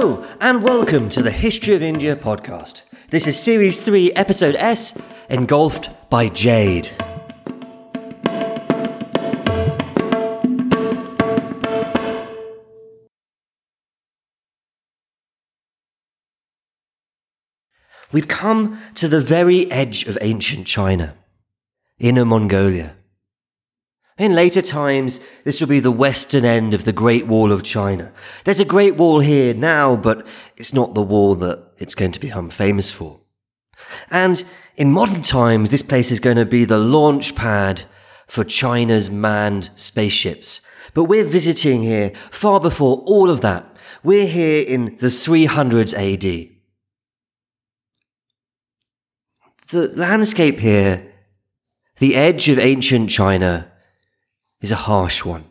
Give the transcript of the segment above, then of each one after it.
Hello, and welcome to the History of India podcast. This is Series 3, Episode S Engulfed by Jade. We've come to the very edge of ancient China, Inner Mongolia. In later times, this will be the western end of the Great Wall of China. There's a Great Wall here now, but it's not the wall that it's going to become famous for. And in modern times, this place is going to be the launch pad for China's manned spaceships. But we're visiting here far before all of that. We're here in the 300s AD. The landscape here, the edge of ancient China, is a harsh one.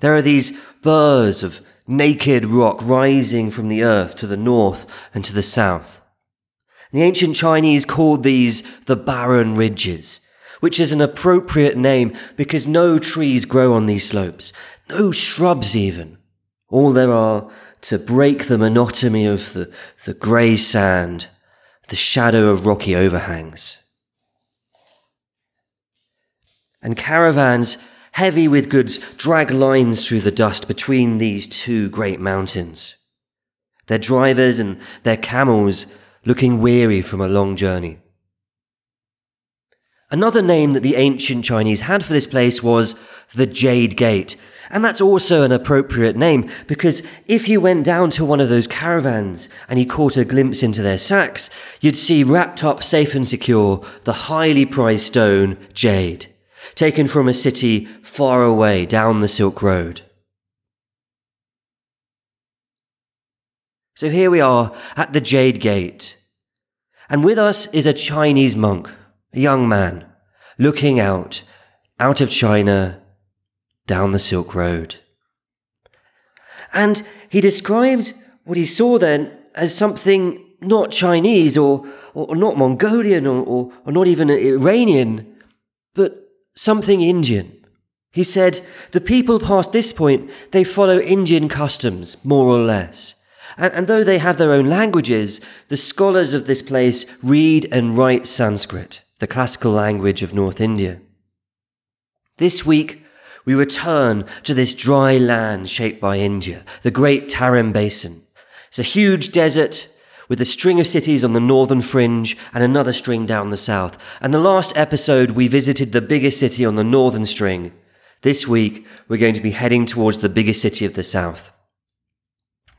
There are these burrs of naked rock rising from the earth to the north and to the south. The ancient Chinese called these the barren ridges, which is an appropriate name because no trees grow on these slopes, no shrubs even. All there are to break the monotony of the, the grey sand, the shadow of rocky overhangs and caravans heavy with goods drag lines through the dust between these two great mountains. Their drivers and their camels looking weary from a long journey. Another name that the ancient Chinese had for this place was the Jade Gate. And that's also an appropriate name because if you went down to one of those caravans and you caught a glimpse into their sacks, you'd see wrapped up safe and secure the highly prized stone jade taken from a city far away down the Silk Road. So here we are at the Jade Gate, and with us is a Chinese monk, a young man, looking out, out of China, down the Silk Road. And he described what he saw then as something not Chinese or, or, not Mongolian or, or, or not even Iranian, but something Indian. He said, The people past this point, they follow Indian customs, more or less. And, and, though they have their own languages, the scholars of this place read and write Sanskrit, the classical language of North India. This week, we return to this dry land shaped by India, the great Tarim Basin. It's a huge desert with a string of cities on the northern fringe and another string down the south. And the last episode, we visited the biggest city on the northern string. This week, we're going to be heading towards the biggest city of the south.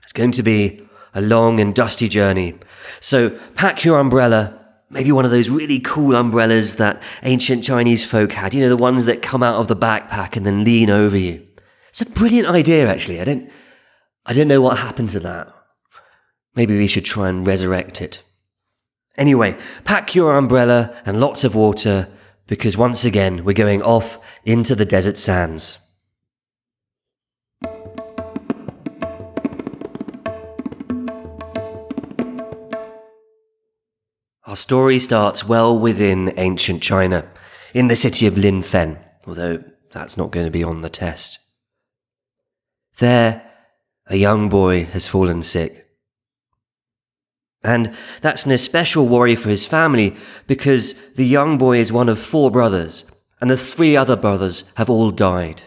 It's going to be a long and dusty journey. So pack your umbrella, maybe one of those really cool umbrellas that ancient Chinese folk had, you know, the ones that come out of the backpack and then lean over you. It's a brilliant idea, actually. I don't, I don't know what happened to that. Maybe we should try and resurrect it. Anyway, pack your umbrella and lots of water because once again we're going off into the desert sands. Our story starts well within ancient China, in the city of Linfen, although that's not going to be on the test. There, a young boy has fallen sick. And that's an especial worry for his family because the young boy is one of four brothers, and the three other brothers have all died.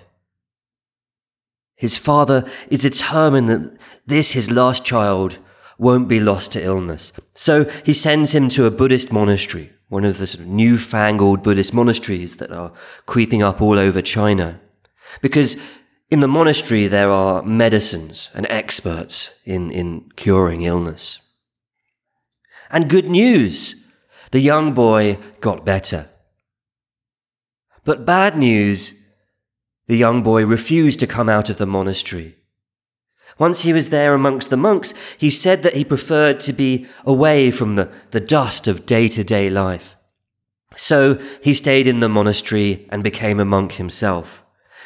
His father is determined that this, his last child, won't be lost to illness. So he sends him to a Buddhist monastery, one of the sort of newfangled Buddhist monasteries that are creeping up all over China. Because in the monastery there are medicines and experts in, in curing illness. And good news, the young boy got better. But bad news, the young boy refused to come out of the monastery. Once he was there amongst the monks, he said that he preferred to be away from the, the dust of day to day life. So he stayed in the monastery and became a monk himself.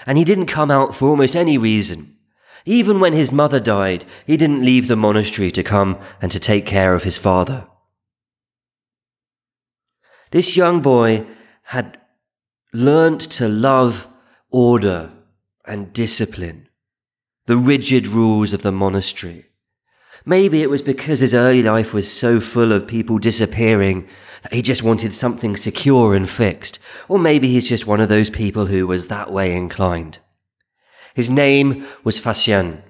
And he didn't come out for almost any reason. Even when his mother died, he didn't leave the monastery to come and to take care of his father. This young boy had learnt to love order and discipline, the rigid rules of the monastery, Maybe it was because his early life was so full of people disappearing that he just wanted something secure and fixed. Or maybe he's just one of those people who was that way inclined. His name was Faxian,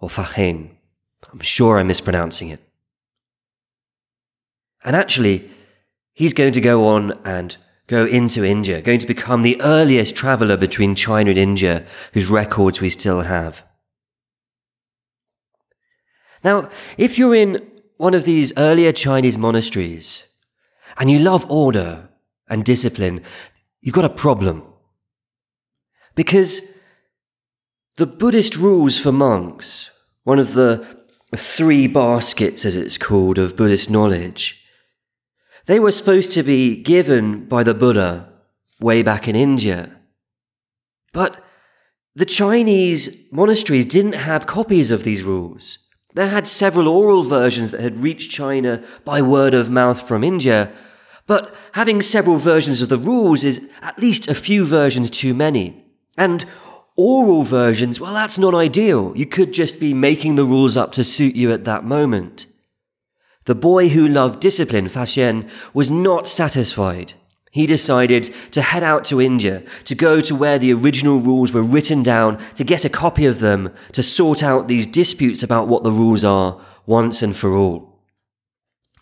or Fahin. I'm sure I'm mispronouncing it. And actually, he's going to go on and go into India, going to become the earliest traveller between China and India whose records we still have. Now, if you're in one of these earlier Chinese monasteries and you love order and discipline, you've got a problem. Because the Buddhist rules for monks, one of the three baskets, as it's called, of Buddhist knowledge, they were supposed to be given by the Buddha way back in India. But the Chinese monasteries didn't have copies of these rules. They had several oral versions that had reached China by word of mouth from India, but having several versions of the rules is at least a few versions too many. And oral versions, well, that's not ideal. You could just be making the rules up to suit you at that moment. The boy who loved discipline, Faxian, was not satisfied. He decided to head out to India, to go to where the original rules were written down, to get a copy of them, to sort out these disputes about what the rules are once and for all.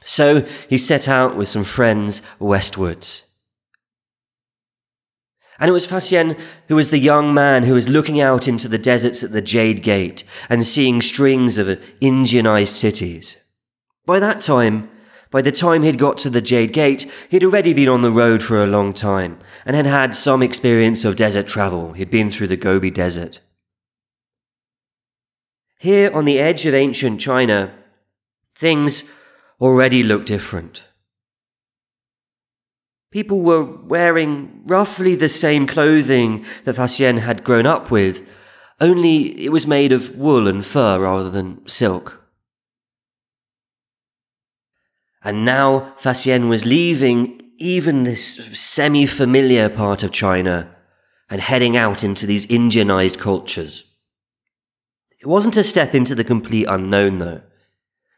So he set out with some friends westwards. And it was Faxian who was the young man who was looking out into the deserts at the Jade Gate and seeing strings of Indianized cities. By that time, by the time he'd got to the Jade Gate, he'd already been on the road for a long time and had had some experience of desert travel. He'd been through the Gobi Desert. Here on the edge of ancient China, things already looked different. People were wearing roughly the same clothing that Faxian had grown up with, only it was made of wool and fur rather than silk. And now Faxian was leaving even this semi familiar part of China and heading out into these Indianized cultures. It wasn't a step into the complete unknown, though.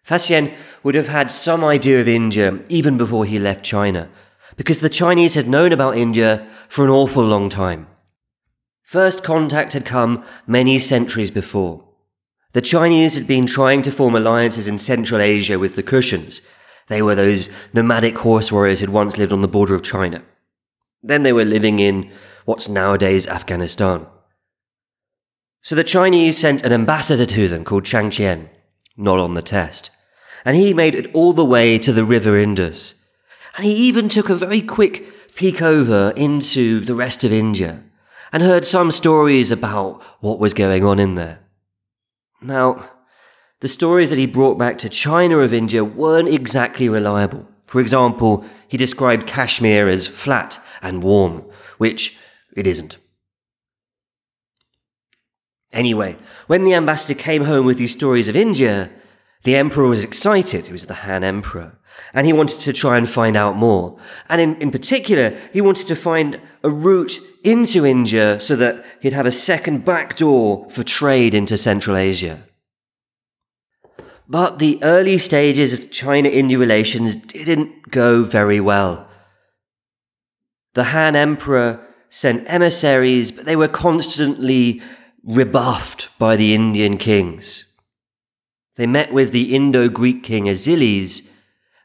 Faxian would have had some idea of India even before he left China, because the Chinese had known about India for an awful long time. First contact had come many centuries before. The Chinese had been trying to form alliances in Central Asia with the Kushans, they were those nomadic horse warriors who'd once lived on the border of China. Then they were living in what's nowadays Afghanistan. So the Chinese sent an ambassador to them called Chang Chien, not on the test. And he made it all the way to the river Indus. And he even took a very quick peek over into the rest of India and heard some stories about what was going on in there. Now, the stories that he brought back to China of India weren't exactly reliable. For example, he described Kashmir as flat and warm, which it isn't. Anyway, when the ambassador came home with these stories of India, the emperor was excited. He was the Han emperor. And he wanted to try and find out more. And in, in particular, he wanted to find a route into India so that he'd have a second back door for trade into Central Asia. But the early stages of China India relations didn't go very well. The Han Emperor sent emissaries, but they were constantly rebuffed by the Indian kings. They met with the Indo Greek king Azilis,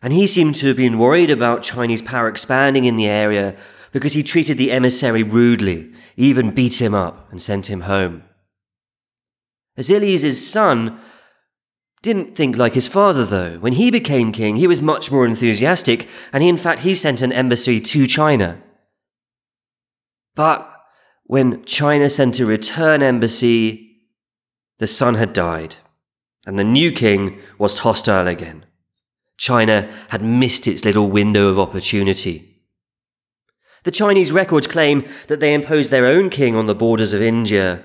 and he seemed to have been worried about Chinese power expanding in the area because he treated the emissary rudely, even beat him up and sent him home. Azilis' son didn't think like his father, though. When he became king, he was much more enthusiastic, and he, in fact, he sent an embassy to China. But when China sent a return embassy, the son had died, and the new king was hostile again. China had missed its little window of opportunity. The Chinese records claim that they imposed their own king on the borders of India,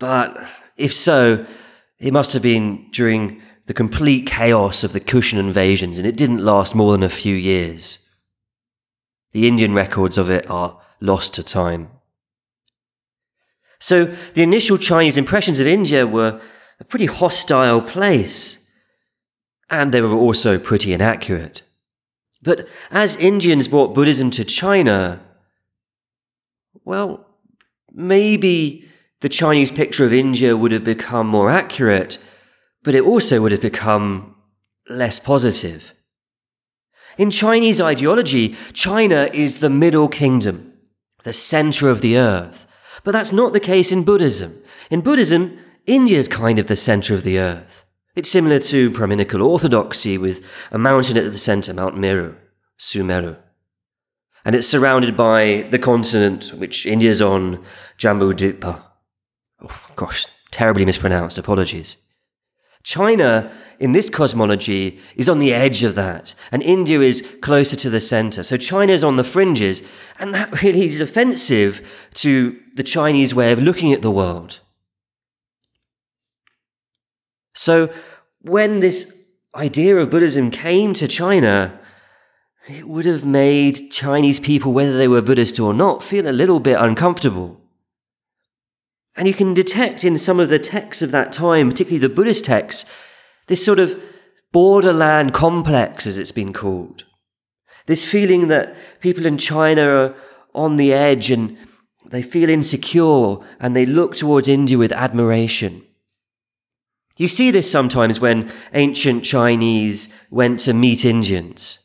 but if so, it must have been during the complete chaos of the Kushan invasions, and it didn't last more than a few years. The Indian records of it are lost to time. So the initial Chinese impressions of India were a pretty hostile place. and they were also pretty inaccurate. But as Indians brought Buddhism to China, well, maybe the Chinese picture of India would have become more accurate, but it also would have become less positive. In Chinese ideology, China is the middle kingdom, the center of the earth. But that's not the case in Buddhism. In Buddhism, India is kind of the center of the earth. It's similar to Brahminical orthodoxy with a mountain at the center, Mount Meru, Sumeru. And it's surrounded by the continent which India's on, Jambudvipa. Oh, gosh, terribly mispronounced. Apologies. China, in this cosmology, is on the edge of that, and India is closer to the center. So China is on the fringes, and that really is offensive to the Chinese way of looking at the world. So when this idea of Buddhism came to China, it would have made Chinese people, whether they were Buddhist or not, feel a little bit uncomfortable. And you can detect in some of the texts of that time, particularly the Buddhist texts, this sort of borderland complex, as it's been called. This feeling that people in China are on the edge and they feel insecure and they look towards India with admiration. You see this sometimes when ancient Chinese went to meet Indians.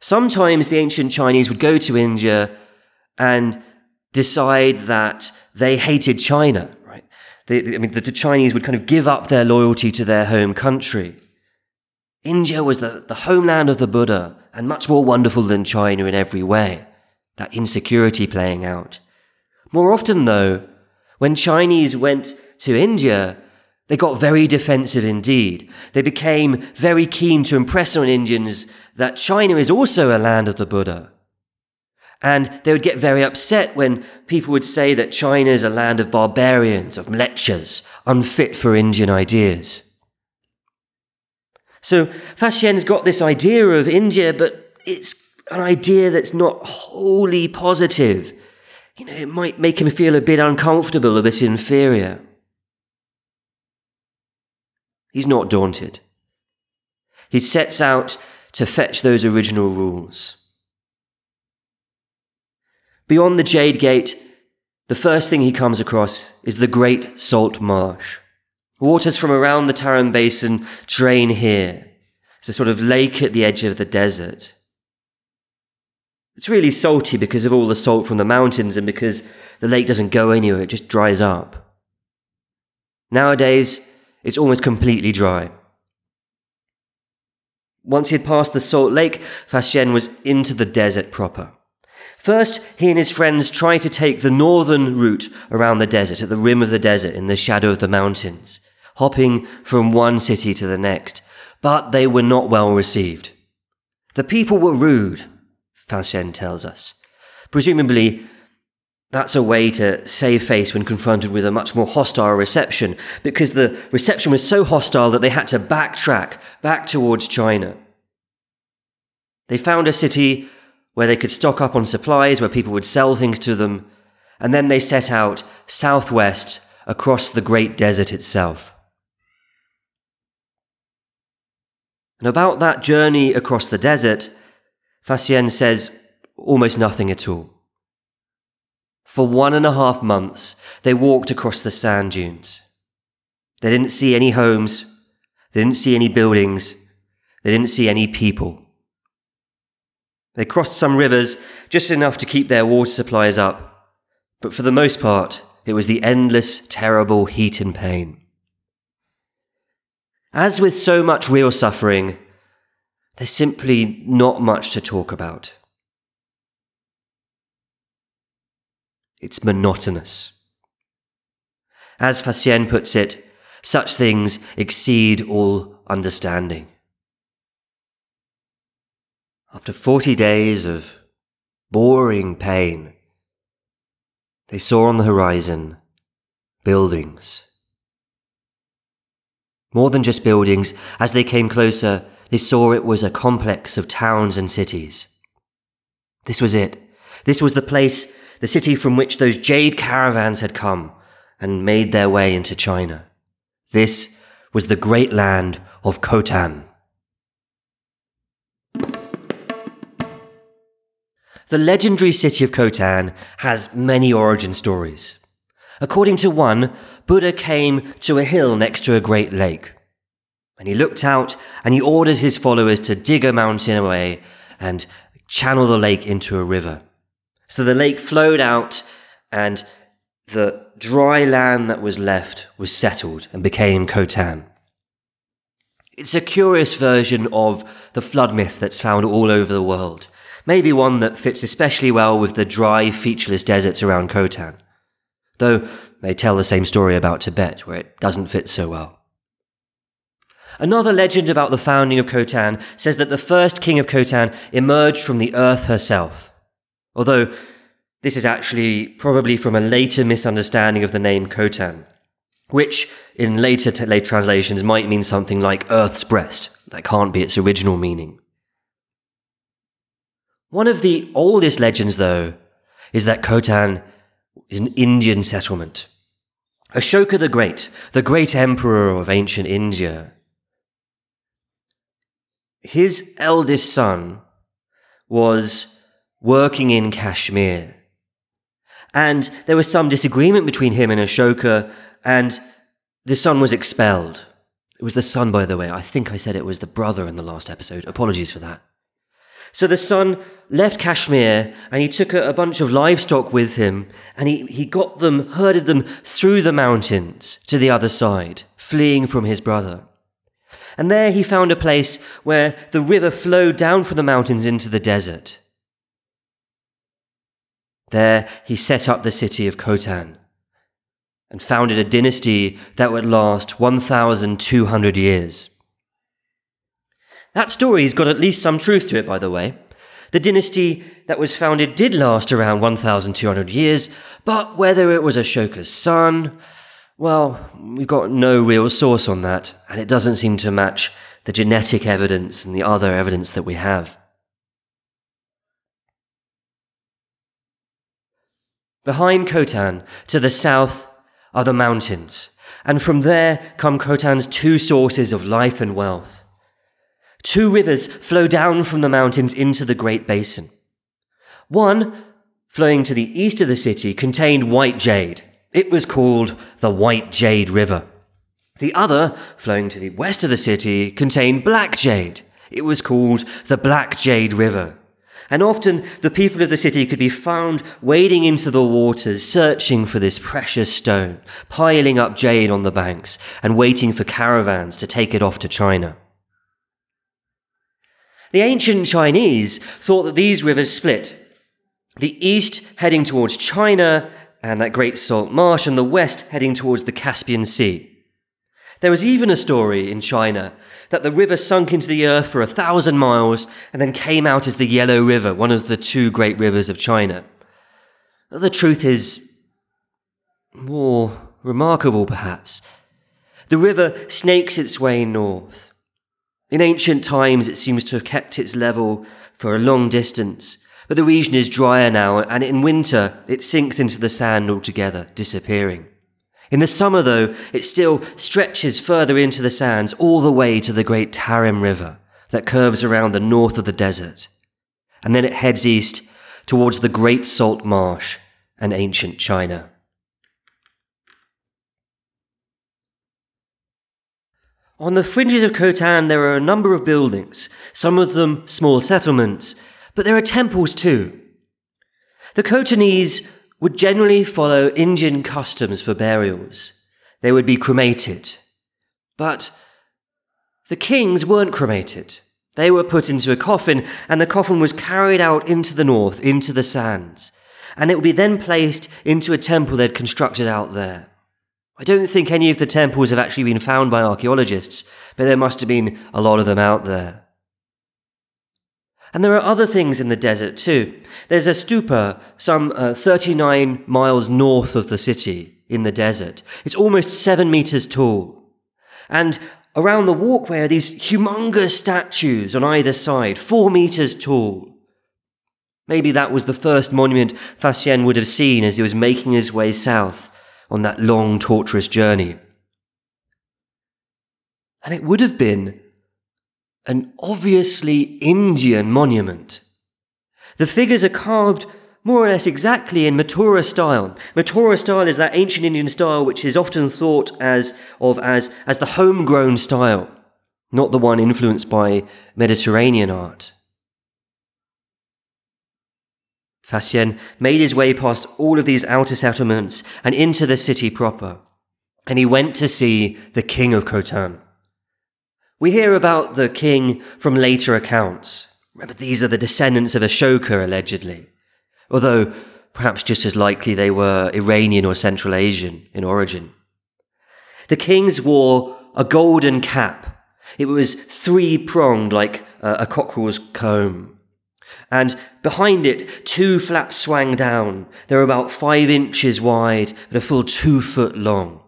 Sometimes the ancient Chinese would go to India and decide that they hated China, right? They, I mean, the, the Chinese would kind of give up their loyalty to their home country. India was the, the homeland of the Buddha and much more wonderful than China in every way. That insecurity playing out. More often, though, when Chinese went to India, they got very defensive indeed. They became very keen to impress on Indians that China is also a land of the Buddha. And they would get very upset when people would say that China is a land of barbarians, of mlecchas, unfit for Indian ideas. So Faxian's got this idea of India, but it's an idea that's not wholly positive. You know, it might make him feel a bit uncomfortable, a bit inferior. He's not daunted. He sets out to fetch those original rules. Beyond the Jade Gate, the first thing he comes across is the Great Salt Marsh. Waters from around the Tarim Basin drain here. It's a sort of lake at the edge of the desert. It's really salty because of all the salt from the mountains and because the lake doesn't go anywhere, it just dries up. Nowadays, it's almost completely dry. Once he had passed the salt lake, Faxian was into the desert proper. First, he and his friends tried to take the northern route around the desert, at the rim of the desert, in the shadow of the mountains, hopping from one city to the next, but they were not well received. The people were rude, Faxian tells us. Presumably, that's a way to save face when confronted with a much more hostile reception, because the reception was so hostile that they had to backtrack back towards China. They found a city where they could stock up on supplies, where people would sell things to them, and then they set out southwest across the great desert itself. And about that journey across the desert, Faxian says almost nothing at all. For one and a half months, they walked across the sand dunes. They didn't see any homes, they didn't see any buildings, they didn't see any people. They crossed some rivers, just enough to keep their water supplies up, but for the most part, it was the endless, terrible heat and pain. As with so much real suffering, there's simply not much to talk about. It's monotonous. As Faxian puts it, such things exceed all understanding. After 40 days of boring pain, they saw on the horizon buildings. More than just buildings, as they came closer, they saw it was a complex of towns and cities. This was it. This was the place, the city from which those jade caravans had come and made their way into China. This was the great land of Khotan. The legendary city of Khotan has many origin stories. According to one, Buddha came to a hill next to a great lake. And he looked out and he ordered his followers to dig a mountain away and channel the lake into a river. So the lake flowed out and the dry land that was left was settled and became Khotan. It's a curious version of the flood myth that's found all over the world maybe one that fits especially well with the dry, featureless deserts around Khotan. Though they tell the same story about Tibet, where it doesn't fit so well. Another legend about the founding of Khotan says that the first king of Khotan emerged from the earth herself. Although this is actually probably from a later misunderstanding of the name Khotan, which in later t- late translations might mean something like earth's breast. That can't be its original meaning. One of the oldest legends, though, is that Khotan is an Indian settlement. Ashoka the Great, the great emperor of ancient India, his eldest son was working in Kashmir. And there was some disagreement between him and Ashoka, and the son was expelled. It was the son, by the way. I think I said it was the brother in the last episode. Apologies for that. So the son left Kashmir and he took a, a, bunch of livestock with him and he, he got them, herded them through the mountains to the other side, fleeing from his brother. And there he found a place where the river flowed down from the mountains into the desert. There he set up the city of Khotan and founded a dynasty that would last 1,200 years. That story's got at least some truth to it, by the way. The dynasty that was founded did last around 1,200 years, but whether it was Ashoka's son, well, we've got no real source on that, and it doesn't seem to match the genetic evidence and the other evidence that we have. Behind Khotan, to the south, are the mountains, and from there come Khotan's two sources of life and wealth. Two rivers flow down from the mountains into the Great Basin. One, flowing to the east of the city, contained white jade. It was called the White Jade River. The other, flowing to the west of the city, contained black jade. It was called the Black Jade River. And often the people of the city could be found wading into the waters, searching for this precious stone, piling up jade on the banks, and waiting for caravans to take it off to China. The ancient Chinese thought that these rivers split. The east heading towards China and that great salt marsh, and the west heading towards the Caspian Sea. There was even a story in China that the river sunk into the earth for a thousand miles and then came out as the Yellow River, one of the two great rivers of China. The truth is more remarkable, perhaps. The river snakes its way north. In ancient times, it seems to have kept its level for a long distance, but the region is drier now, and in winter, it sinks into the sand altogether, disappearing. In the summer, though, it still stretches further into the sands all the way to the great Tarim River that curves around the north of the desert. And then it heads east towards the Great Salt Marsh and ancient China. On the fringes of Khotan, there are a number of buildings, some of them small settlements, but there are temples too. The Khotanese would generally follow Indian customs for burials. They would be cremated. But the kings weren't cremated. They were put into a coffin, and the coffin was carried out into the north, into the sands, and it would be then placed into a temple they'd constructed out there. I don't think any of the temples have actually been found by archaeologists, but there must have been a lot of them out there. And there are other things in the desert too. There's a stupa some uh, 39 miles north of the city in the desert. It's almost seven meters tall. And around the walkway are these humongous statues on either side, four meters tall. Maybe that was the first monument Faxian would have seen as he was making his way south on that long, torturous journey. And it would have been an obviously Indian monument. The figures are carved more or less exactly in Mathura style. Mathura style is that ancient Indian style which is often thought as of as, as the homegrown style, not the one influenced by Mediterranean art. Faxian made his way past all of these outer settlements and into the city proper, and he went to see the king of Khotan. We hear about the king from later accounts. Remember, these are the descendants of Ashoka, allegedly although perhaps just as likely they were Iranian or Central Asian in origin. The kings wore a golden cap. It was three pronged like a cockerel's comb. And behind it, two flaps swang down. They were about five inches wide, but a full two foot long.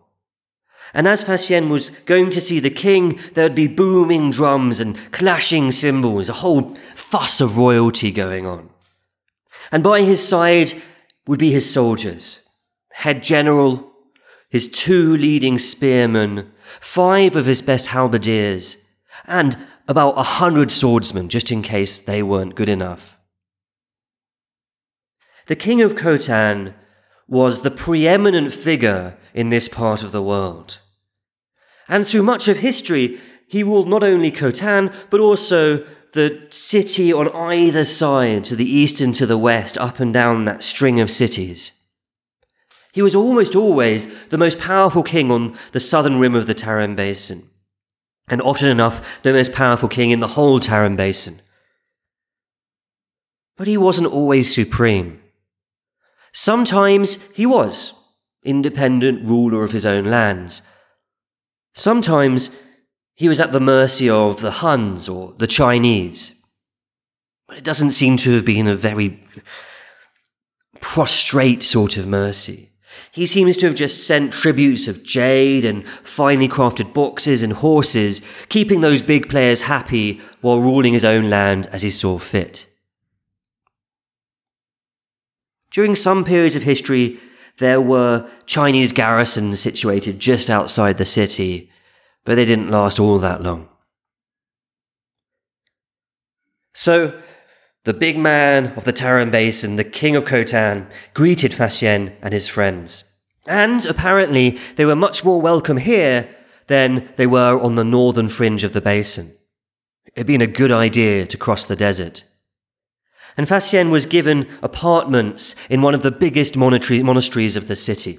And as Faxian was going to see the king, there would be booming drums and clashing cymbals, a whole fuss of royalty going on and by his side would be his soldiers, head general, his two leading spearmen, five of his best halberdiers, and about a hundred swordsmen, just in case they weren't good enough. The king of Khotan was the preeminent figure in this part of the world. And through much of history, he ruled not only Khotan, but also the city on either side, to the east and to the west, up and down that string of cities. He was almost always the most powerful king on the southern rim of the Tarim Basin, and often enough, the most powerful king in the whole Tarim Basin. But he wasn't always supreme. Sometimes he was independent ruler of his own lands. Sometimes he was at the mercy of the Huns or the Chinese. But it doesn't seem to have been a very prostrate sort of mercy. He seems to have just sent tributes of jade and finely crafted boxes and horses, keeping those big players happy while ruling his own land as he saw fit. During some periods of history, there were Chinese garrisons situated just outside the city, but they didn't last all that long. So, the big man of the Tarim Basin, the king of Khotan, greeted Faxian and his friends. And apparently, they were much more welcome here than they were on the northern fringe of the basin. It had been a good idea to cross the desert. And Faxian was given apartments in one of the biggest monasteries of the city.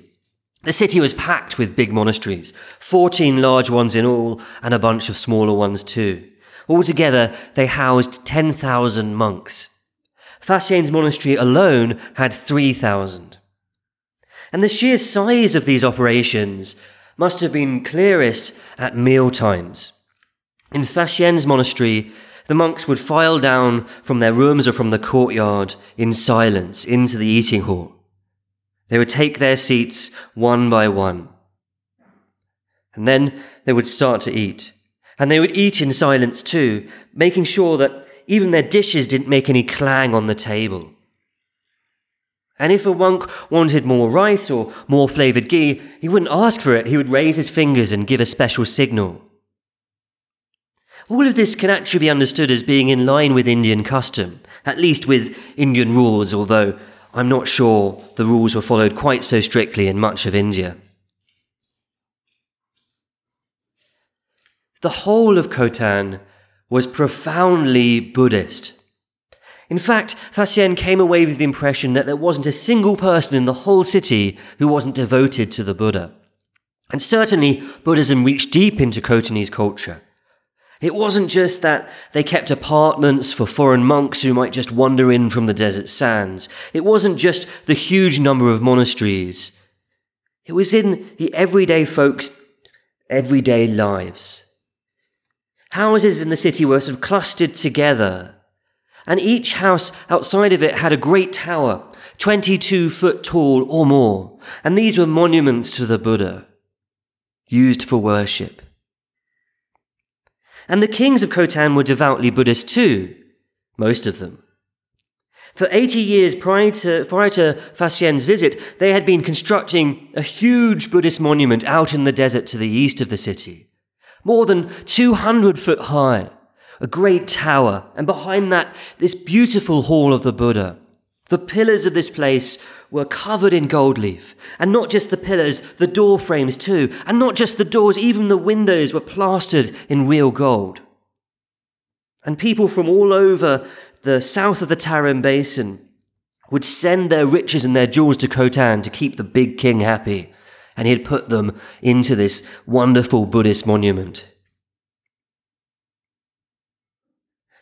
The city was packed with big monasteries, 14 large ones in all, and a bunch of smaller ones too. Altogether, they housed 10,000 monks. Faxian's monastery alone had 3,000. And the sheer size of these operations must have been clearest at meal times. In Faxian's monastery, the monks would file down from their rooms or from the courtyard in silence into the eating hall. They would take their seats one by one. And then they would start to eat. And they would eat in silence too, making sure that even their dishes didn't make any clang on the table. And if a monk wanted more rice or more flavored ghee, he wouldn't ask for it. He would raise his fingers and give a special signal. All of this can actually be understood as being in line with Indian custom, at least with Indian rules, although I'm not sure the rules were followed quite so strictly in much of India. The whole of Khotan was profoundly Buddhist. In fact, Faxian came away with the impression that there wasn't a single person in the whole city who wasn't devoted to the Buddha. And certainly, Buddhism reached deep into Khotanese culture. It wasn't just that they kept apartments for foreign monks who might just wander in from the desert sands. It wasn't just the huge number of monasteries. It was in the everyday folks' everyday lives. Houses in the city were sort of clustered together, and each house outside of it had a great tower, 22 foot tall or more, and these were monuments to the Buddha, used for worship. And the kings of Khotan were devoutly Buddhist too, most of them. For 80 years prior to, prior to visit, they had been constructing a huge Buddhist monument out in the desert to the east of the city, more than 200 foot high, a great tower, and behind that, this beautiful hall of the Buddha. The pillars of this place were covered in gold leaf, and not just the pillars, the door frames too, and not just the doors, even the windows were plastered in real gold. And people from all over the south of the Tarim Basin would send their riches and their jewels to Khotan to keep the big king happy, and he had put them into this wonderful Buddhist monument.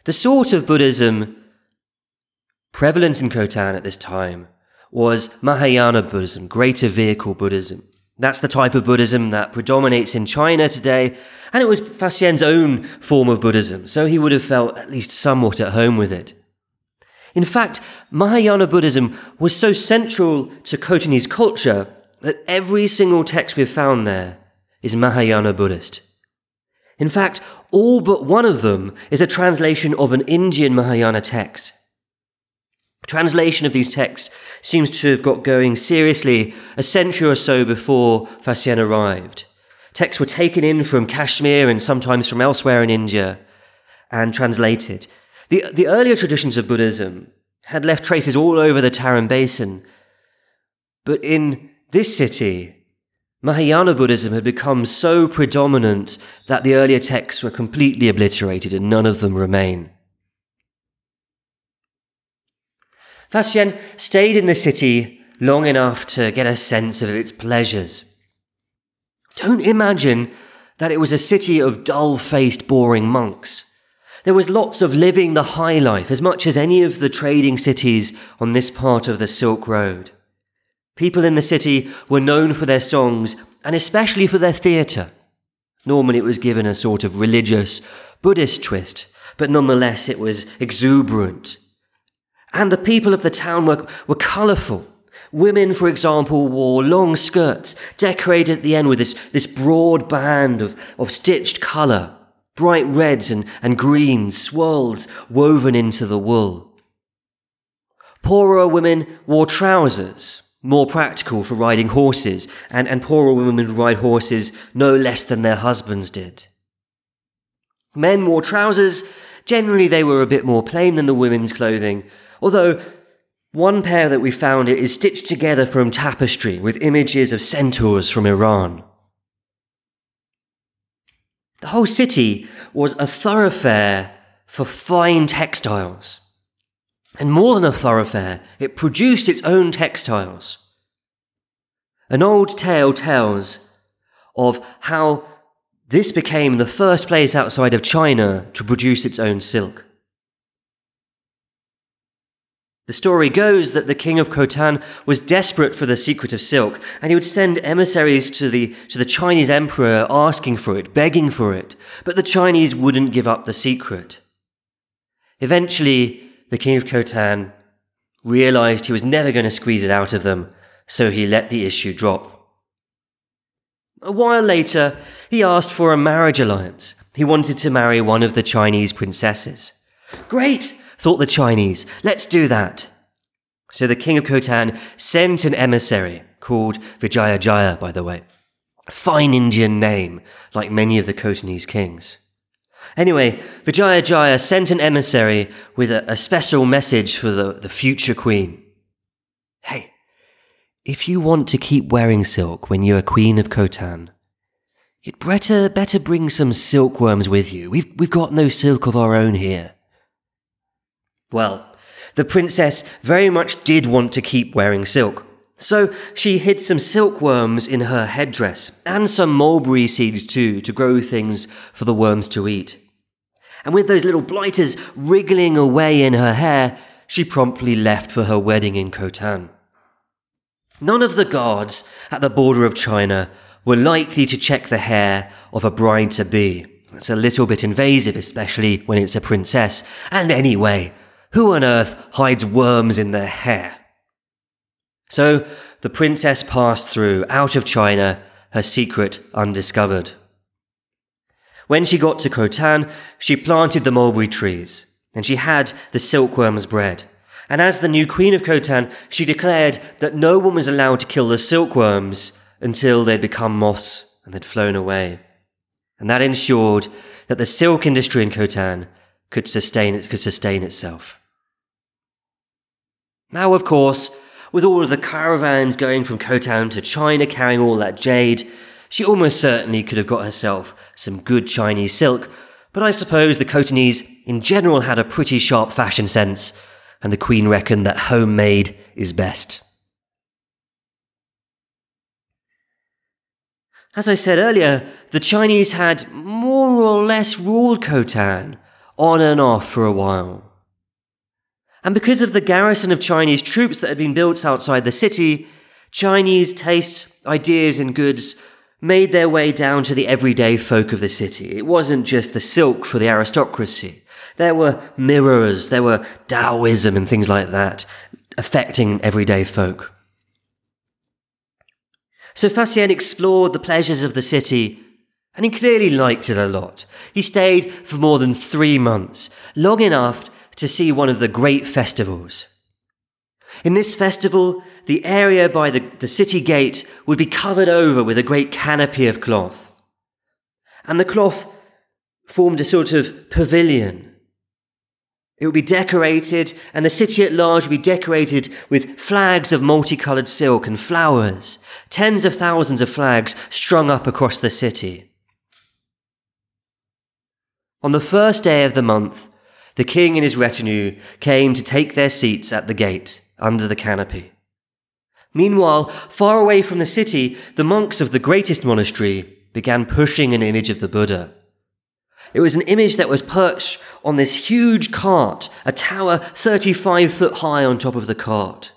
The sort of Buddhism prevalent in Khotan at this time was Mahayana Buddhism, greater vehicle Buddhism. That's the type of Buddhism that predominates in China today, and it was Faxian's own form of Buddhism, so he would have felt at least somewhat at home with it. In fact, Mahayana Buddhism was so central to Khotanese culture that every single text we've found there is Mahayana Buddhist. In fact, all but one of them is a translation of an Indian Mahayana text. Translation of these texts seems to have got going seriously a century or so before Faxian arrived. Texts were taken in from Kashmir and sometimes from elsewhere in India and translated. The, the earlier traditions of Buddhism had left traces all over the Tarim Basin, but in this city, Mahayana Buddhism had become so predominant that the earlier texts were completely obliterated and none of them remain. Faxian stayed in the city long enough to get a sense of its pleasures. Don't imagine that it was a city of dull faced, boring monks. There was lots of living the high life as much as any of the trading cities on this part of the Silk Road. People in the city were known for their songs and especially for their theatre. Normally it was given a sort of religious, Buddhist twist, but nonetheless it was exuberant and the people of the town were, were colourful. Women, for example, wore long skirts, decorated at the end with this, this broad band of, of stitched colour, bright reds and, and greens, swirls woven into the wool. Poorer women wore trousers, more practical for riding horses, and, and poorer women would ride horses no less than their husbands did. Men wore trousers. Generally, they were a bit more plain than the women's clothing, Although one pair that we found is stitched together from tapestry with images of centaurs from Iran. The whole city was a thoroughfare for fine textiles. And more than a thoroughfare, it produced its own textiles. An old tale tells of how this became the first place outside of China to produce its own silk. The story goes that the king of Khotan was desperate for the secret of silk, and he would send emissaries to the, to the Chinese emperor asking for it, begging for it, but the Chinese wouldn't give up the secret. Eventually, the king of Khotan realized he was never going to squeeze it out of them, so he let the issue drop. A while later, he asked for a marriage alliance. He wanted to marry one of the Chinese princesses. Great! thought the Chinese, let's do that. So the king of Khotan sent an emissary called Vijayajaya, by the way. Fine Indian name, like many of the Khotanese kings. Anyway, Vijayajaya sent an emissary with a, a special message for the, the future queen. Hey, if you want to keep wearing silk when you're queen of Khotan, you'd better, better bring some silkworms with you. We've, we've got no silk of our own here. Well, the princess very much did want to keep wearing silk. So she hid some silkworms in her headdress, and some mulberry seeds too, to grow things for the worms to eat. And with those little blighters wriggling away in her hair, she promptly left for her wedding in Khotan. None of the guards at the border of China were likely to check the hair of a bride to be. It's a little bit invasive, especially when it's a princess. And anyway, who on earth hides worms in their hair? So the princess passed through, out of China, her secret undiscovered. When she got to Khotan, she planted the mulberry trees, and she had the silkworms bred. And as the new queen of Khotan, she declared that no one was allowed to kill the silkworms until they'd become moths and had flown away. And that ensured that the silk industry in Khotan could sustain could sustain itself. Now, of course, with all of the caravans going from Khotan to China carrying all that jade, she almost certainly could have got herself some good Chinese silk, but I suppose the Khotanese in general had a pretty sharp fashion sense, and the Queen reckoned that homemade is best. As I said earlier, the Chinese had more or less ruled Khotan on and off for a while. And because of the garrison of Chinese troops that had been built outside the city, Chinese tastes, ideas, and goods made their way down to the everyday folk of the city. It wasn't just the silk for the aristocracy. There were mirrors, there were Taoism and things like that affecting everyday folk. So Faxian explored the pleasures of the city and he clearly liked it a lot. He stayed for more than three months, long enough to see one of the great festivals. In this festival, the area by the, the city gate would be covered over with a great canopy of cloth. And the cloth formed a sort of pavilion. It would be decorated, and the city at large would be decorated with flags of multicolored silk and flowers, tens of thousands of flags strung up across the city. On the first day of the month, the king and his retinue came to take their seats at the gate under the canopy. Meanwhile, far away from the city, the monks of the greatest monastery began pushing an image of the Buddha. It was an image that was perched on this huge cart, a tower 35 foot high on top of the cart.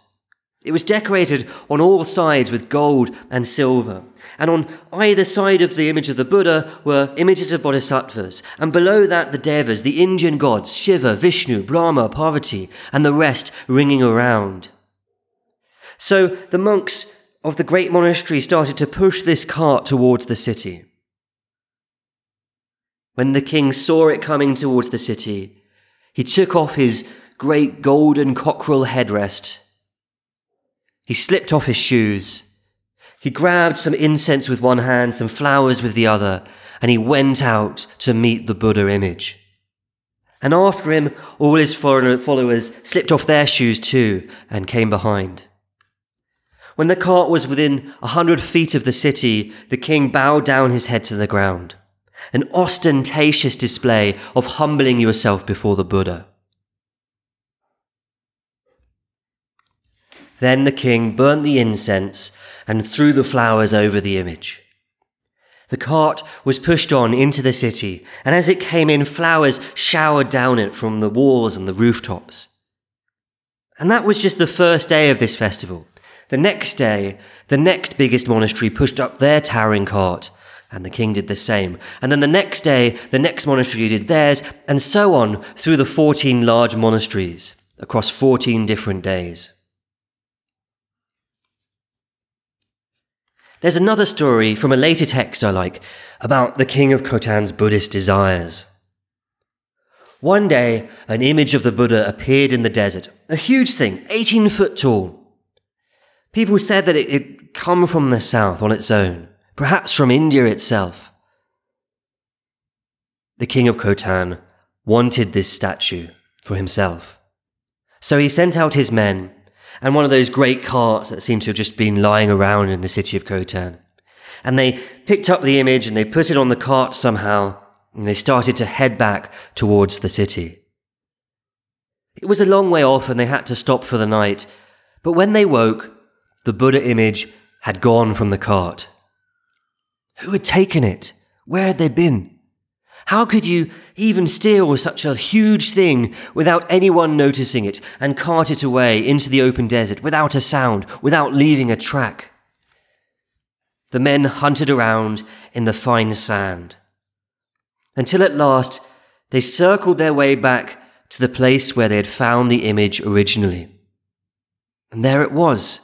It was decorated on all sides with gold and silver. And on either side of the image of the Buddha were images of bodhisattvas. And below that, the devas, the Indian gods, Shiva, Vishnu, Brahma, Parvati, and the rest ringing around. So the monks of the great monastery started to push this cart towards the city. When the king saw it coming towards the city, he took off his great golden cockerel headrest he slipped off his shoes. He grabbed some incense with one hand, some flowers with the other, and he went out to meet the Buddha image. And after him, all his followers slipped off their shoes too and came behind. When the cart was within a hundred feet of the city, the king bowed down his head to the ground. An ostentatious display of humbling yourself before the Buddha. Then the king burnt the incense and threw the flowers over the image. The cart was pushed on into the city, and as it came in, flowers showered down it from the walls and the rooftops. And that was just the first day of this festival. The next day, the next biggest monastery pushed up their towering cart, and the king did the same. And then the next day, the next monastery did theirs, and so on through the 14 large monasteries across 14 different days. There's another story from a later text I like about the king of Khotan's Buddhist desires. One day, an image of the Buddha appeared in the desert, a huge thing, 18 foot tall. People said that it had come from the south on its own, perhaps from India itself. The king of Khotan wanted this statue for himself. So he sent out his men and one of those great carts that seemed to have just been lying around in the city of Khotan. And they picked up the image and they put it on the cart somehow, and they started to head back towards the city. It was a long way off and they had to stop for the night, but when they woke, the Buddha image had gone from the cart. Who had taken it? Where had they been? How could you even steal such a huge thing without anyone noticing it and cart it away into the open desert without a sound, without leaving a track? The men hunted around in the fine sand until at last they circled their way back to the place where they had found the image originally. And there it was.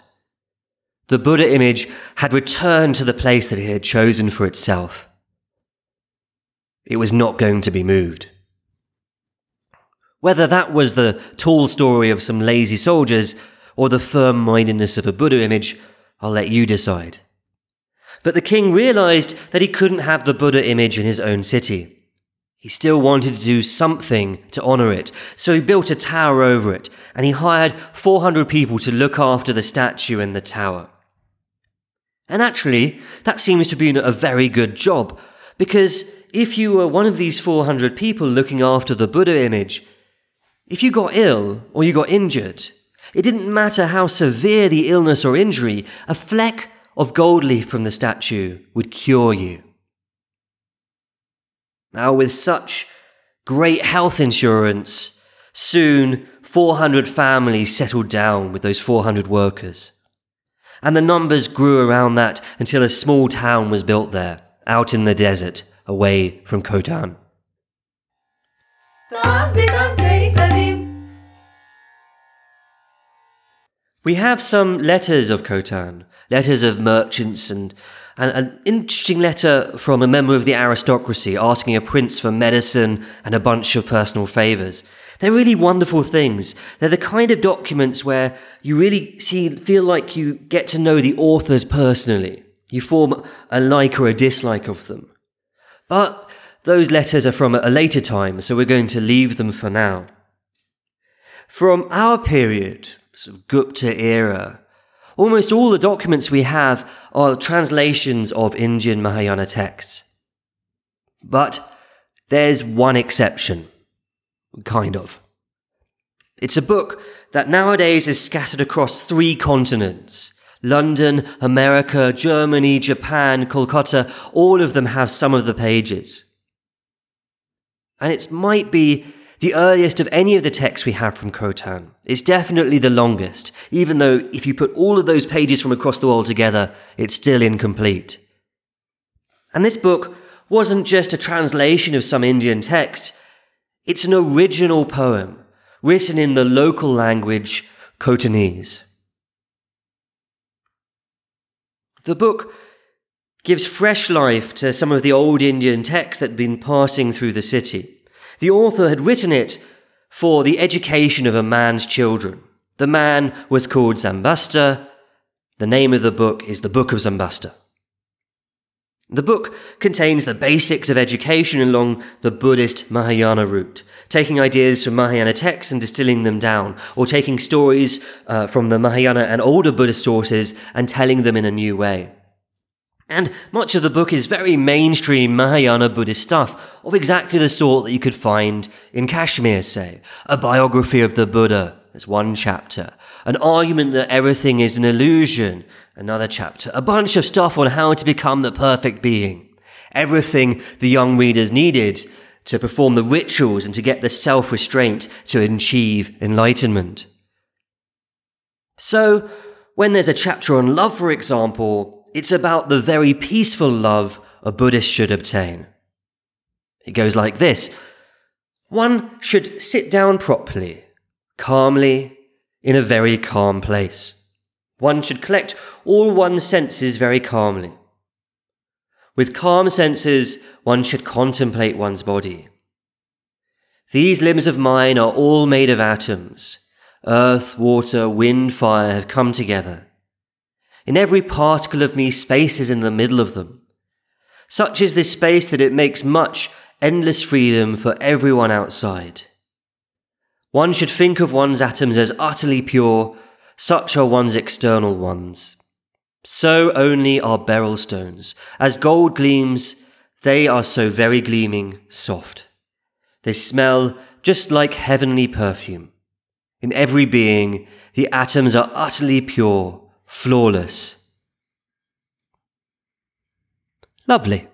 The Buddha image had returned to the place that it had chosen for itself. It was not going to be moved. Whether that was the tall story of some lazy soldiers or the firm mindedness of a Buddha image, I'll let you decide. But the king realized that he couldn't have the Buddha image in his own city. He still wanted to do something to honour it, so he built a tower over it, and he hired 400 people to look after the statue in the tower. And actually, that seems to be a very good job, because if you were one of these 400 people looking after the Buddha image, if you got ill or you got injured, it didn't matter how severe the illness or injury, a fleck of gold leaf from the statue would cure you. Now, with such great health insurance, soon 400 families settled down with those 400 workers. And the numbers grew around that until a small town was built there, out in the desert, away from Khotan. We have some letters of Khotan, letters of merchants and and an interesting letter from a member of the aristocracy asking a prince for medicine and a bunch of personal favours. They're really wonderful things. They're the kind of documents where you really see, feel like you get to know the authors personally. You form a like or a dislike of them. But those letters are from a later time, so we're going to leave them for now. From our period, sort of Gupta era, Almost all the documents we have are translations of Indian Mahayana texts. But there's one exception. Kind of. It's a book that nowadays is scattered across three continents. London, America, Germany, Japan, Kolkata, all of them have some of the pages. And it might be the earliest of any of the texts we have from Khotan. It's definitely the longest, even though if you put all of those pages from across the world together, it's still incomplete. And this book wasn't just a translation of some Indian text, it's an original poem written in the local language Khotanese. The book gives fresh life to some of the old Indian texts that had been passing through the city. The author had written it for the education of a man's children. The man was called Zambasta. The name of the book is the Book of Zambasta. The book contains the basics of education along the Buddhist Mahayana route, taking ideas from Mahayana texts and distilling them down, or taking stories uh, from the Mahayana and older Buddhist sources and telling them in a new way. And much of the book is very mainstream Mahayana Buddhist stuff, of exactly the sort that you could find in Kashmir, say. A biography of the Buddha, there's one chapter. An argument that everything is an illusion, another chapter. A bunch of stuff on how to become the perfect being. Everything the young readers needed to perform the rituals and to get the self restraint to achieve enlightenment. So, when there's a chapter on love, for example, it's about the very peaceful love a Buddhist should obtain. It goes like this One should sit down properly, calmly, in a very calm place. One should collect all one's senses very calmly. With calm senses, one should contemplate one's body. These limbs of mine are all made of atoms. Earth, water, wind, fire have come together. In every particle of me, space is in the middle of them. Such is this space that it makes much, endless freedom for everyone outside. One should think of one's atoms as utterly pure, such are one's external ones. So only are beryl stones. As gold gleams, they are so very gleaming, soft. They smell just like heavenly perfume. In every being, the atoms are utterly pure, flawless. Lovely.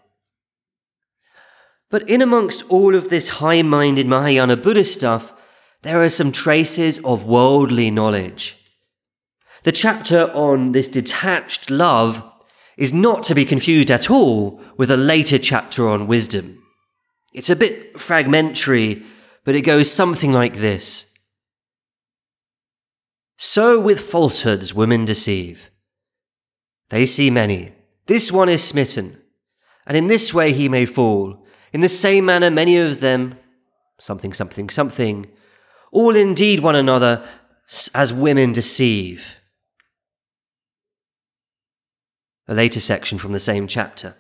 But in amongst all of this high minded Mahayana Buddhist stuff, there are some traces of worldly knowledge. The chapter on this detached love is not to be confused at all with a later chapter on wisdom. It's a bit fragmentary, but it goes something like this. So with falsehoods women deceive. They see many. This one is smitten, and in this way he may fall. In the same manner, many of them, something, something, something, all indeed one another as women deceive. A later section from the same chapter.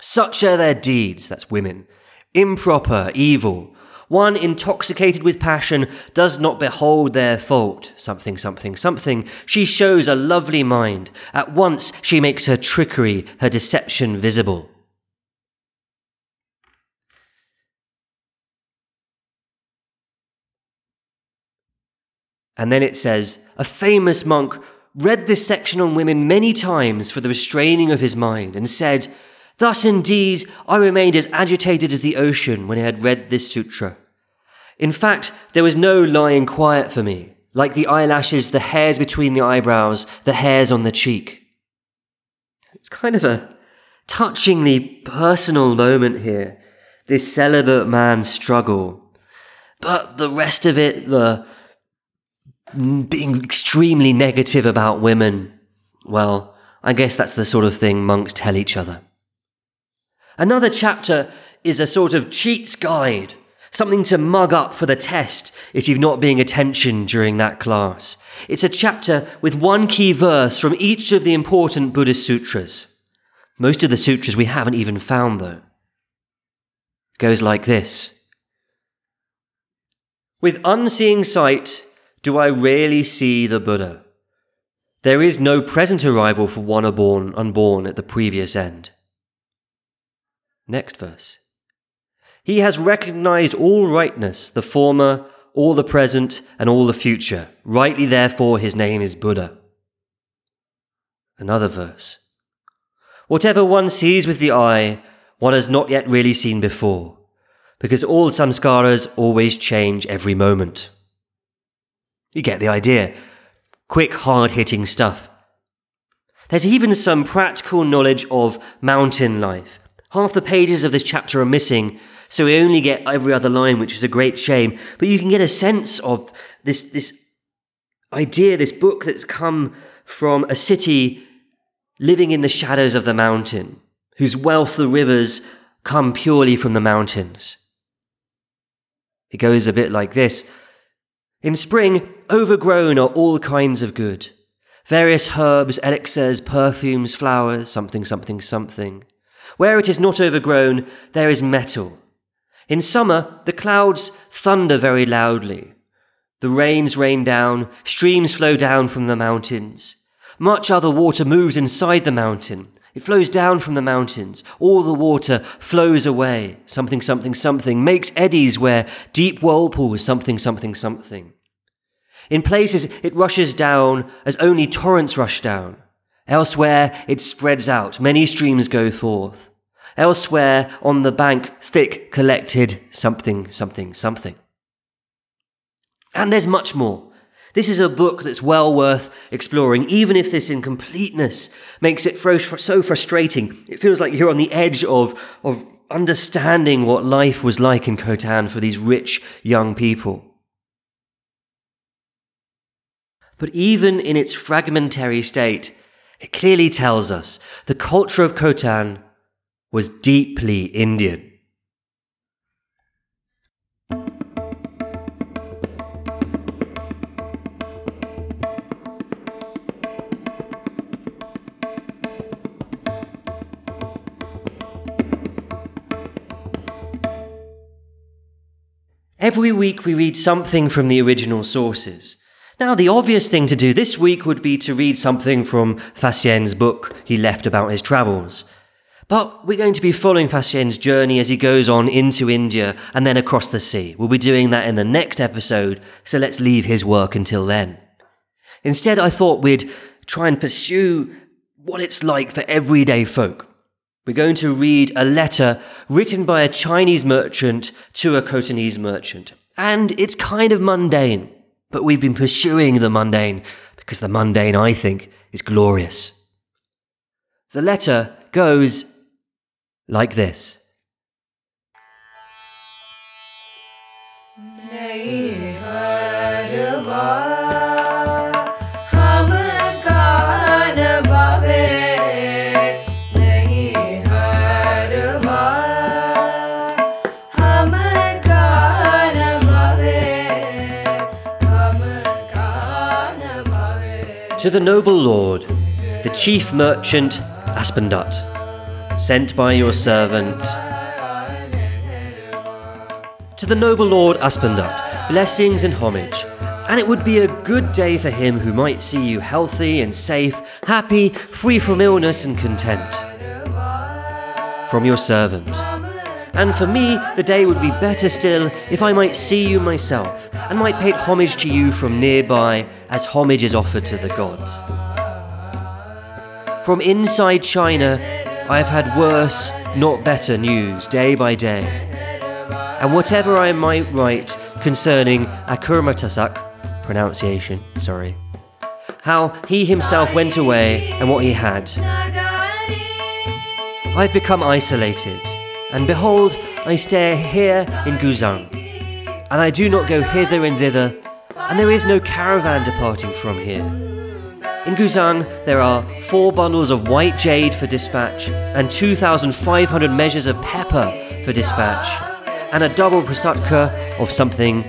Such are their deeds, that's women, improper, evil. One intoxicated with passion does not behold their fault. Something, something, something. She shows a lovely mind. At once she makes her trickery, her deception visible. And then it says, a famous monk read this section on women many times for the restraining of his mind and said, Thus indeed I remained as agitated as the ocean when I had read this sutra. In fact, there was no lying quiet for me, like the eyelashes, the hairs between the eyebrows, the hairs on the cheek. It's kind of a touchingly personal moment here, this celibate man's struggle. But the rest of it, the Mm, being extremely negative about women, well, I guess that's the sort of thing monks tell each other. Another chapter is a sort of cheat's guide, something to mug up for the test if you've not been attention during that class. It's a chapter with one key verse from each of the important Buddhist sutras. Most of the sutras we haven't even found though. It goes like this. With unseeing sight, do I really see the Buddha? There is no present arrival for one unborn, unborn at the previous end. Next verse. He has recognized all rightness, the former, all the present, and all the future. Rightly, therefore, his name is Buddha. Another verse. Whatever one sees with the eye, one has not yet really seen before, because all samskaras always change every moment. You get the idea. Quick, hard hitting stuff. There's even some practical knowledge of mountain life. Half the pages of this chapter are missing, so we only get every other line, which is a great shame. But you can get a sense of this, this idea, this book that's come from a city living in the shadows of the mountain, whose wealth, the rivers, come purely from the mountains. It goes a bit like this. In spring, overgrown are all kinds of good. Various herbs, elixirs, perfumes, flowers, something, something, something. Where it is not overgrown, there is metal. In summer, the clouds thunder very loudly. The rains rain down, streams flow down from the mountains. Much other water moves inside the mountain. It flows down from the mountains. All the water flows away. Something, something, something. Makes eddies where deep whirlpools, something, something, something. In places, it rushes down as only torrents rush down. Elsewhere, it spreads out. Many streams go forth. Elsewhere, on the bank, thick, collected, something, something, something. And there's much more. This is a book that's well worth exploring, even if this incompleteness makes it so frustrating. It feels like you're on the edge of, of understanding what life was like in Khotan for these rich young people. But even in its fragmentary state, it clearly tells us the culture of Khotan was deeply Indian. Every week we read something from the original sources. Now, the obvious thing to do this week would be to read something from Faxian's book he left about his travels. But we're going to be following Faxian's journey as he goes on into India and then across the sea. We'll be doing that in the next episode, so let's leave his work until then. Instead, I thought we'd try and pursue what it's like for everyday folk. We're going to read a letter written by a Chinese merchant to a Khotanese merchant. And it's kind of mundane. But we've been pursuing the mundane because the mundane, I think, is glorious. The letter goes like this. To the noble lord, the chief merchant Aspandut, sent by your servant. To the noble Lord Aspendat, blessings and homage. And it would be a good day for him who might see you healthy and safe, happy, free from illness and content. From your servant. And for me, the day would be better still if I might see you myself, and might pay homage to you from nearby, as homage is offered to the gods. From inside China, I have had worse, not better news day by day. And whatever I might write concerning Akurmatasak, pronunciation, sorry, how he himself went away and what he had. I've become isolated, and behold, I stay here in Guzang, and I do not go hither and thither, and there is no caravan departing from here. In Guzang, there are four bundles of white jade for dispatch, and 2,500 measures of pepper for dispatch, and a double prasatka of something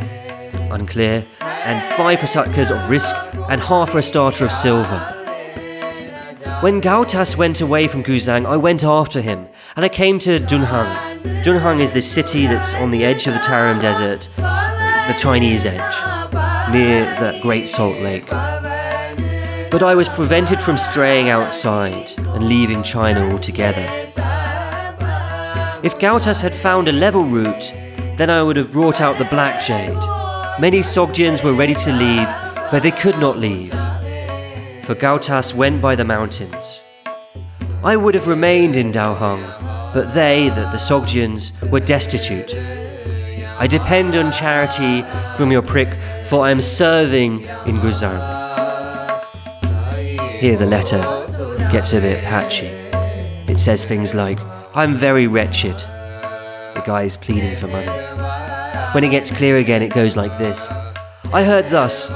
unclear, and five prasatkas of risk, and half a stater of silver. When Gautas went away from Guzang, I went after him, and I came to Dunhuang. Dunhuang is this city that's on the edge of the Tarim Desert, the Chinese edge, near the Great Salt Lake. But I was prevented from straying outside and leaving China altogether. If Gautas had found a level route, then I would have brought out the black jade. Many Sogdians were ready to leave, but they could not leave, for Gautas went by the mountains. I would have remained in Daohang, but they, that the Sogdians, were destitute. I depend on charity from your prick, for I am serving in Guzang. Here the letter gets a bit patchy. It says things like, I'm very wretched. The guy is pleading for money. When it gets clear again, it goes like this I heard thus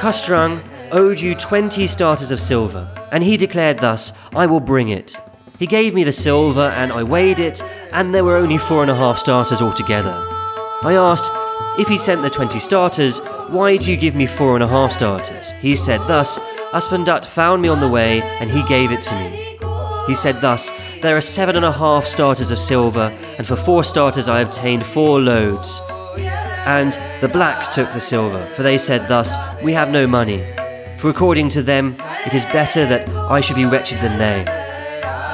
Kustrang owed you 20 staters of silver, and he declared thus, I will bring it. He gave me the silver, and I weighed it, and there were only four and a half staters altogether. I asked, if he sent the 20 staters, why do you give me four and a half staters? He said thus, Aspendat found me on the way, and he gave it to me. He said thus, There are seven and a half staters of silver, and for four staters I obtained four loads. And the blacks took the silver, for they said thus, We have no money. For according to them, it is better that I should be wretched than they.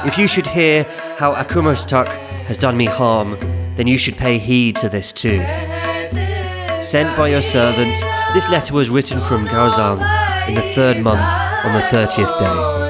If you should hear how Akumastuk has done me harm, then you should pay heed to this too. Sent by your servant, this letter was written from Gaozang in the third month on the 30th day.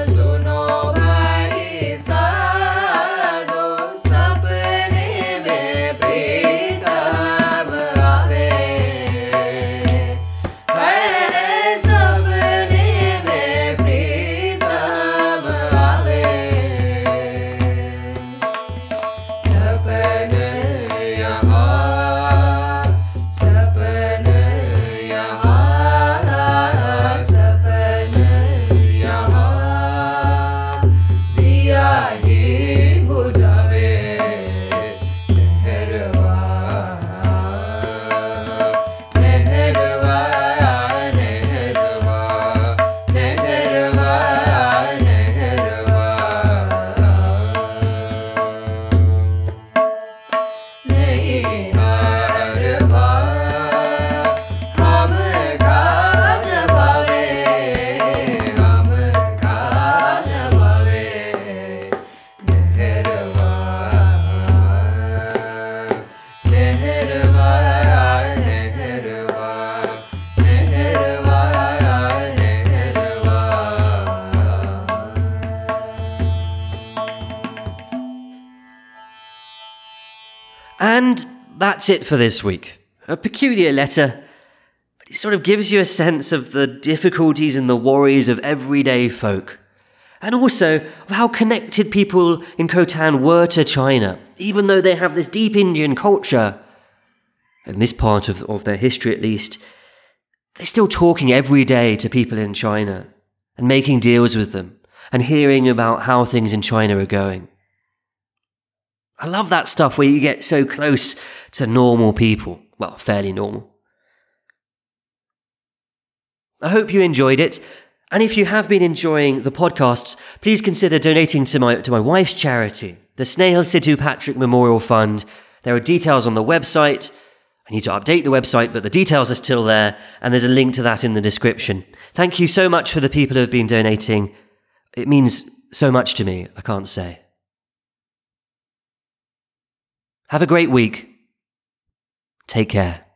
That's it for this week. A peculiar letter, but it sort of gives you a sense of the difficulties and the worries of everyday folk. And also of how connected people in Khotan were to China, even though they have this deep Indian culture. In this part of, of their history, at least, they're still talking every day to people in China and making deals with them and hearing about how things in China are going. I love that stuff where you get so close to normal people. Well, fairly normal. I hope you enjoyed it. And if you have been enjoying the podcasts, please consider donating to my, to my wife's charity, the Snail Sidhu Patrick Memorial Fund. There are details on the website. I need to update the website, but the details are still there, and there's a link to that in the description. Thank you so much for the people who have been donating. It means so much to me, I can't say. Have a great week. Take care.